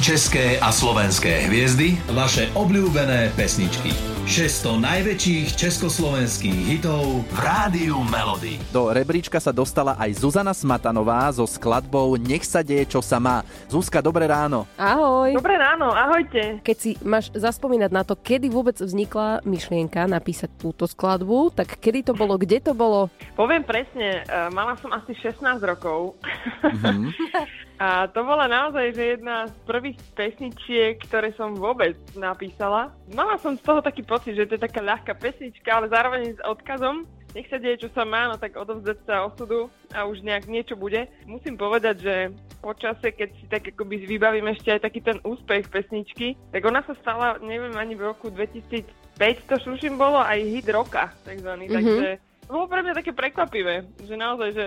České a slovenské hviezdy, vaše obľúbené pesničky. 600 najväčších československých hitov v Rádiu Melody. Do rebríčka sa dostala aj Zuzana Smatanová so skladbou Nech sa deje, čo sa má. Zuzka, dobré ráno. Ahoj. Dobré ráno, ahojte. Keď si máš zaspomínať na to, kedy vôbec vznikla myšlienka napísať túto skladbu, tak kedy to bolo, kde to bolo? Poviem presne, e, mala som asi 16 rokov. Mm-hmm. A to bola naozaj že jedna z prvých pesničiek, ktoré som vôbec napísala. Mala som z toho taký pocit, že to je taká ľahká pesnička, ale zároveň s odkazom. Nech sa deje, čo sa má, no tak odovzdať sa osudu a už nejak niečo bude. Musím povedať, že počase, keď si tak akoby vybavím ešte aj taký ten úspech pesničky, tak ona sa stala, neviem, ani v roku 2005 to šuším bolo aj hit roka, takzvaný. Mm-hmm. Takže to bolo pre mňa také prekvapivé, že naozaj, že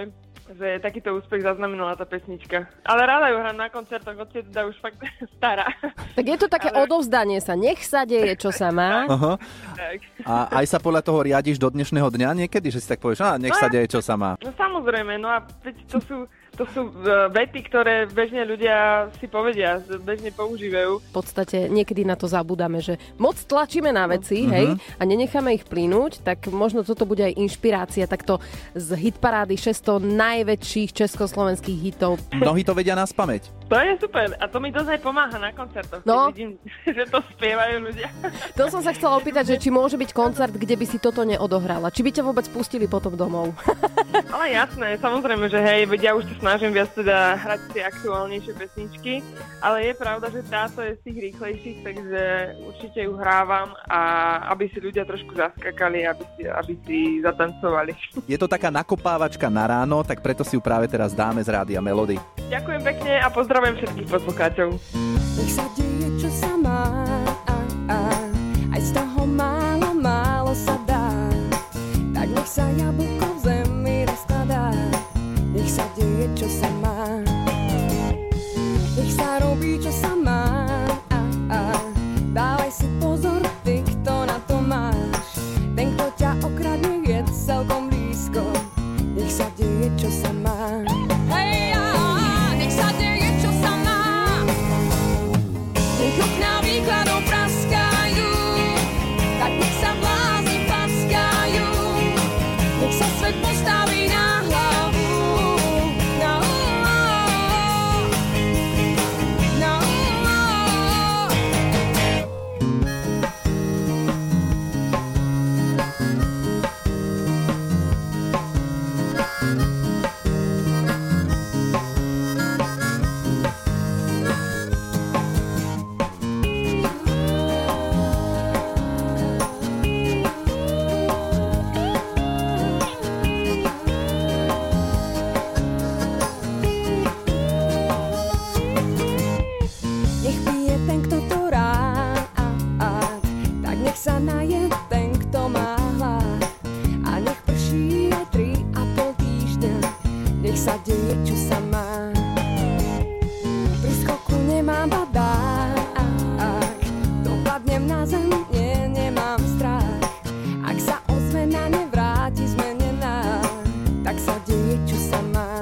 že takýto úspech zaznamenala tá pesnička. Ale rada ju hrám na koncertoch, od teda už fakt stará. Tak je to také Ale... odovzdanie sa, nech sa deje, čo sa má. Aha. A aj sa podľa toho riadiš do dnešného dňa niekedy, že si tak povieš, a nech no, sa deje, čo sa má. No samozrejme, no a to sú to sú e, vety, ktoré bežne ľudia si povedia, bežne používajú. V podstate niekedy na to zabudáme, že moc tlačíme na veci, no. hej, uh-huh. a nenecháme ich plínuť, tak možno toto bude aj inšpirácia takto z hitparády 600 najväčších československých hitov. Mnohí to vedia nás pamäť. To je super a to mi dosť aj pomáha na koncertoch, no. vidím, že to spievajú ľudia. To som sa chcela opýtať, že či môže byť koncert, kde by si toto neodohrala. Či by ťa vôbec pustili potom domov? Ale jasné, samozrejme, že hej, vedia už to snažím viac teda hrať tie aktuálnejšie pesničky, ale je pravda, že táto je z tých rýchlejších, takže určite ju hrávam a aby si ľudia trošku zaskakali, aby si, aby si zatancovali. Je to taká nakopávačka na ráno, tak preto si ju práve teraz dáme z Rádia Melody. Ďakujem pekne a pozdravujem všetkých poslucháčov. Nech sa deje, čo sa má, a, a, aj z toho málo, málo sa dá, tak nech sa jablko v zemi rozkladá nech sa deje, čo sa má. Nech sa robí, čo sa Just on my